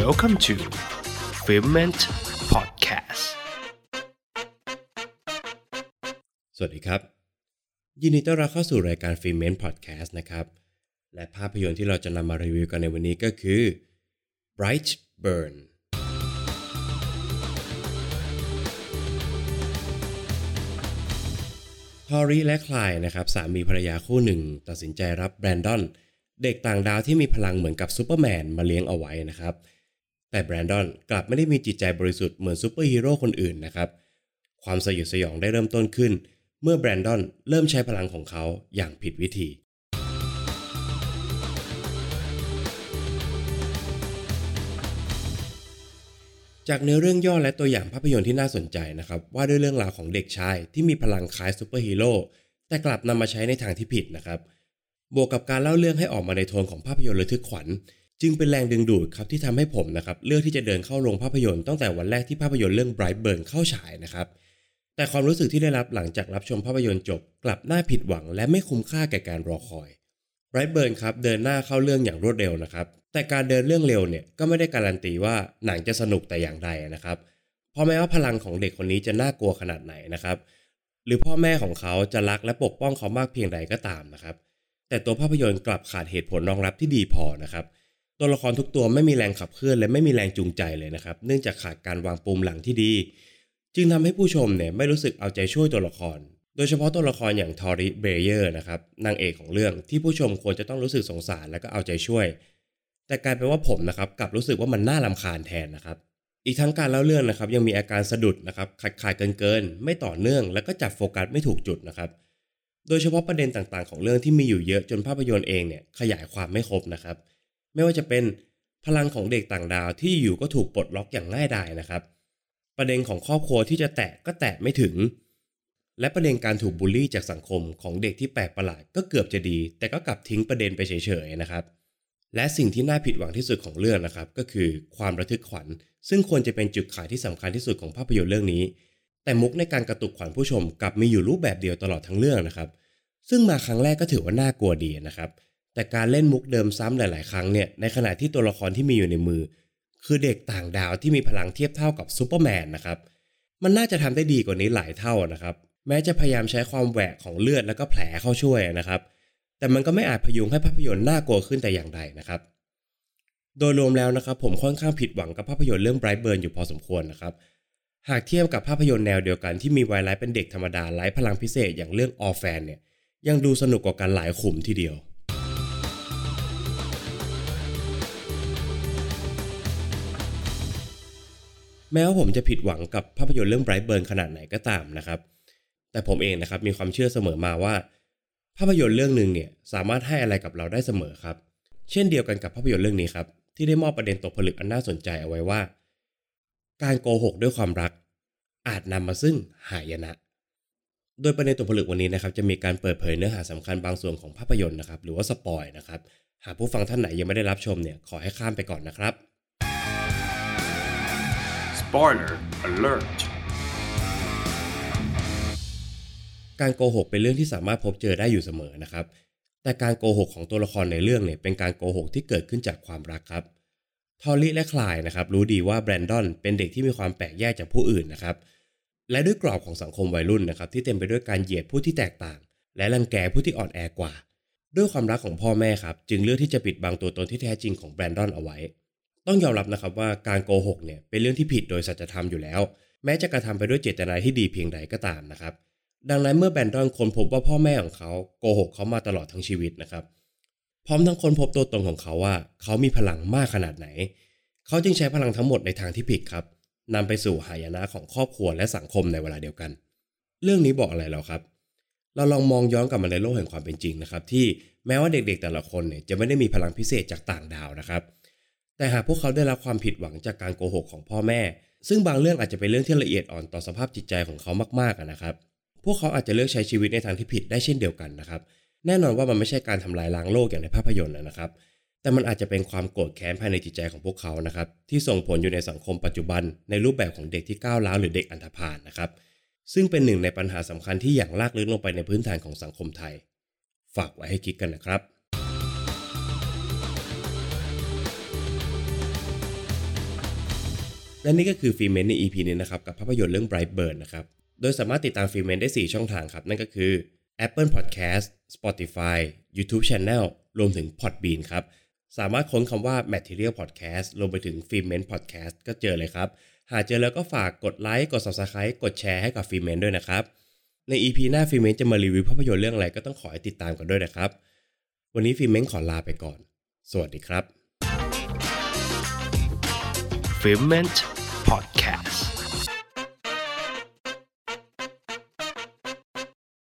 Welcome to f i l m e n t Podcast สวัสดีครับ ยินดีต้อนรับเข้าสู่รายการ f i l m e n t Podcast นะครับ และภาพยนตร์ที่เราจะนำมารีวิวกันในวันนี้ก็คือ Bright Burn ทอรีและคลายนะครับสามีภรรยาคู่หนึ่ง ตัดสินใจรับแบรนดอน เด็กต่างดาวที่มีพลังเหมือนกับซูเปอร์แมนมาเลี้ยงเอาไว้นะครับ แต่แบรนดอนกลับไม่ได้มีจิตใจบริสุทธิ์เหมือนซูเปอร์ฮีโร่คนอื่นนะครับ ความสยดสยองได้เริ่มต้นขึ้น เมื่อแบรนดอนเริ่มใช้พลังของเขาอย่างผิดวิธีจากเนื้อเรื่องย่อและตัวอย่างภาพยนตร์ที่น่าสนใจนะครับ ว่าด้วยเรื่องราวของเด็กชายที่มีพลังคล้ายซูเปอร์ฮีโร่แต่กลับนำมาใช้ในทางที่ผิดนะครับ บวกกับการเล่าเรื่องให้ออกมาในโทนของภาพยนตร์ระทึกขวัญ จึงเป็นแรงดึงดูดครับที่ทำให้ผมนะครับเลือกที่จะเดินเข้าโรงภาพยนตร์ตั้งแต่วันแรกที่ภาพยนตร์เรื่อง Bright Burn เข้าฉายนะครับ แต่ความรู้สึกที่ได้รับหลังจากรับชมภาพยนตร์จบ กลับน่าผิดหวังและไม่คุ้มค่าแก่การรอคอย Bright Burn ครับเดินหน้าเข้าเรื่องอย่างรวดเร็วนะครับ แต่การเดินเรื่องเร็วเนี่ยก็ไม่ได้การันตีว่าหนังจะสนุกแต่อย่างใดนะครับเพราะแม้ว่าพลังของเด็กคนนี้จะน่ากลัวขนาดไหนนะครับ หรือพ่อแม่ของเขาจะรักและปกป้องเขามากเพียงใดก็ตามนะครับ แต่ตัวภาพยนตร์กลับขาดเหตุผลรองรับที่ดีพอนะครับ ตัวละครทุกตัวไม่มีแรงขับเคลื่อนและไม่มีแรงจูงใจเลยนะครับ เนื่องจากขาดการวางปุ่มหลังที่ดี จึงทำให้ผู้ชมเนี่ยไม่รู้สึกเอาใจช่วยตัวละคร โดยเฉพาะตัวละครอย่างทอริเบเยอร์นะครับนางเอกของเรื่องที่ผู้ชมควรจะต้องรู้สึกสงสารและก็เอาใจช่วย แต่กลายเป็นว่าผมนะครับกลับรู้สึกว่ามันน่าลำคาญแทนนะครับอีกทั้งการเล่าเรื่องนะครับยังมีอาการสะดุดนะครับขาดขาดเกินเกิน ไม่ต่อเนื่องแล้วก็จับโฟกัสไม่ถูกจุดนะครับ โดยเฉพาะประเด็นต่างๆ ของเรื่องที่มีอยู่เยอะจนภาพยนตร์เองเนี่ยขยายความไม่ครบนะครับ ไม่ว่าจะเป็นพลังของเด็กต่างดาวที่อยู่ก็ถูกปลดล็อกอย่างง่ายดายนะครับ ประเด็นของครอบครัวที่จะแตะก็แตะไม่ถึง และประเด็นการถูกบูลลี่จากสังคมของเด็กที่แปลกประหลาดก็เกือบจะดี แต่ก็กลับทิ้งประเด็นไปเฉยๆนะครับ และสิ่งที่น่าผิดหวังที่สุดของเรื่องนะครับ ก็คือความระทึกขวัญ ซึ่งควรจะเป็นจุดขายที่สำคัญที่สุดของภาพยนตร์เรื่องนี้ แต่มุกในการกระตุกขวัญผู้ชมกลับมีอยู่รูปแบบเดียวตลอดทั้งเรื่องนะครับ ซึ่งมาครั้งแรกก็ถือว่าน่ากลัวดีนะครับ แต่การเล่นมุกเดิมซ้ำหลาย ๆ ครั้งเนี่ยในขณะที่ตัวละครที่มีอยู่ในมือ คือเด็กต่างดาวที่มีพลังเทียบเท่ากับซูเปอร์แมนนะครับมันน่าจะทำได้ดีกว่านี้หลายเท่านะครับ แม้จะพยายามใช้ความแหวกของเลือดแล้วก็แผลเข้าช่วยนะครับ แต่มันก็ไม่อาจพยุงให้ภาพยนตร์น่ากลัวขึ้นแต่อย่างใดนะครับ โดยรวมแล้วนะครับ ผมค่อนข้างผิดหวังกับภาพยนตร์เรื่อง Bright Burn อยู่พอสมควรนะครับ หากเทียบกับภาพยนตร์แนวเดียวกันที่มีไวัยไร้เป็นเด็กธรรมดาไร้พลังพิเศษอย่างเรื่อง All Fan เนี่ยยังดูสนุกกว่ากันหลายขุมทีเดียว แม้ว่าผมจะผิดหวังกับภาพยนตร์เรื่อง Bright Burn ขนาดไหนก็ตามนะครับ แต่ผมเองนะครับมีความเชื่อเสมอมาว่า ภาพยนตร์เรื่องหนึ่งเนี่ยสามารถให้อะไรกับเราได้เสมอครับ เช่นเดียวกันกับภาพยนตร์เรื่องนี้ครับที่ได้มอบประเด็นตกผลึกอันน่าสนใจเอาไว้ว่า การโกหกด้วยความรัก อาจนำมาซึ่งหายนะ โดยประเด็นตกผลึกวันนี้นะครับจะมีการเปิดเผยเนื้อหาสำคัญบางส่วนของภาพยนตร์นะครับหรือว่าสปอยนะครับหากผู้ฟังท่านไหนยังไม่ได้รับชมเนี่ยขอให้ข้ามไปก่อนนะครับ Spoiler Alert การโกหกเป็นเรื่องที่สามารถพบเจอได้อยู่เสมอนะครับ แต่การโกหกของตัวละครในเรื่องเนี่ยเป็นการโกหกที่เกิดขึ้นจากความรักครับทอลลี่และคลายนะครับรู้ดีว่าแบรนดอนเป็นเด็กที่มีความแปลกแยกจากผู้อื่นนะครับ และด้วยกรอบของสังคมวัยรุ่นนะครับที่เต็มไปด้วยการเหยียดผู้ที่แตกต่าง และรังแกผู้ที่อ่อนแอกว่า ด้วยความรักของพ่อแม่ครับ จึงเลือกที่จะปิดบังตัวตนที่แท้จริงของแบรนดอนเอาไว้ ต้องยอมรับนะครับว่าการโกหกเนี่ยเป็นเรื่องที่ผิดโดยสัจธรรมอยู่แล้ว แม้จะกระทำไปด้วยเจตนาที่ดีเพียงใดก็ตามนะครับ ดังนั้นเมื่อแบนดอนค้นพบว่าพ่อแม่ของเขาโกหกเขามาตลอดทั้งชีวิตนะครับ พร้อมทั้งค้นพบตัวตนของเขาว่า เขามีพลังมากขนาดไหน เขาจึงใช้พลังทั้งหมดในทางที่ผิดครับนำไปสู่หายนะของครอบครัวและสังคมในเวลาเดียวกัน เรื่องนี้บอกอะไรเราครับ เราลองมองย้อนกลับมาในโลกแห่งความเป็นจริงนะครับ ที่แม้ว่าเด็กๆแต่ละคนเนี่ยจะไม่ได้มีพลังพิเศษจากต่างดาวนะครับ แต่หากพวกเขาได้รับความผิดหวังจากการโกหกของพ่อแม่ ซึ่งบางเรื่องอาจจะเป็นเรื่องที่ละเอียดอ่อนต่อสภาพจิตใจของเขามากๆนะครับ พวกเขาอาจจะเลือกใช้ชีวิตในทางที่ผิดได้เช่นเดียวกันนะครับ แน่นอนว่ามันไม่ใช่การทำลายล้างโลกอย่างในภาพยนตร์นะครับ แต่มันอาจจะเป็นความโกรธแค้นภายในจิตใจของพวกเขานะครับ ที่ส่งผลอยู่ในสังคมปัจจุบัน ในรูปแบบของเด็กที่ก้าวร้าวหรือเด็กอันธพาลนะครับ ซึ่งเป็นหนึ่งในปัญหาสำคัญที่อย่างลากลึกลงไปในพื้นฐานของสังคมไทย ฝากไว้ให้คิดกันนะครับ และนี่ก็คือฟิเมนใน EP นี้นะครับกับภาพยนตร์เรื่อง Brightburn นะครับ โดยสามารถติดตามฟิเมนได้ 4 ช่องทางครับ นั่นก็คือ Apple Podcast Spotify YouTube Channel รวมถึง Podbean ครับ สามารถค้นคำว่า Material Podcast รวมไปถึง f i l m e n Podcast ก็เจอเลยครับ หากเจอแล้วก็ฝากกดไลค์กด Subscribe กดแชร์ให้กับ f i l m e n ด้วยนะครับ ใน EP หน้า f i l m e n จะมารีวิวภาพยนตร์เรื่องอะไรก็ต้องขอให้ติดตามกันด้วยนะครับ วันนี้ f i l m e n ขอลาไปก่อน สวัสดีครับ Fulfillment Podcast.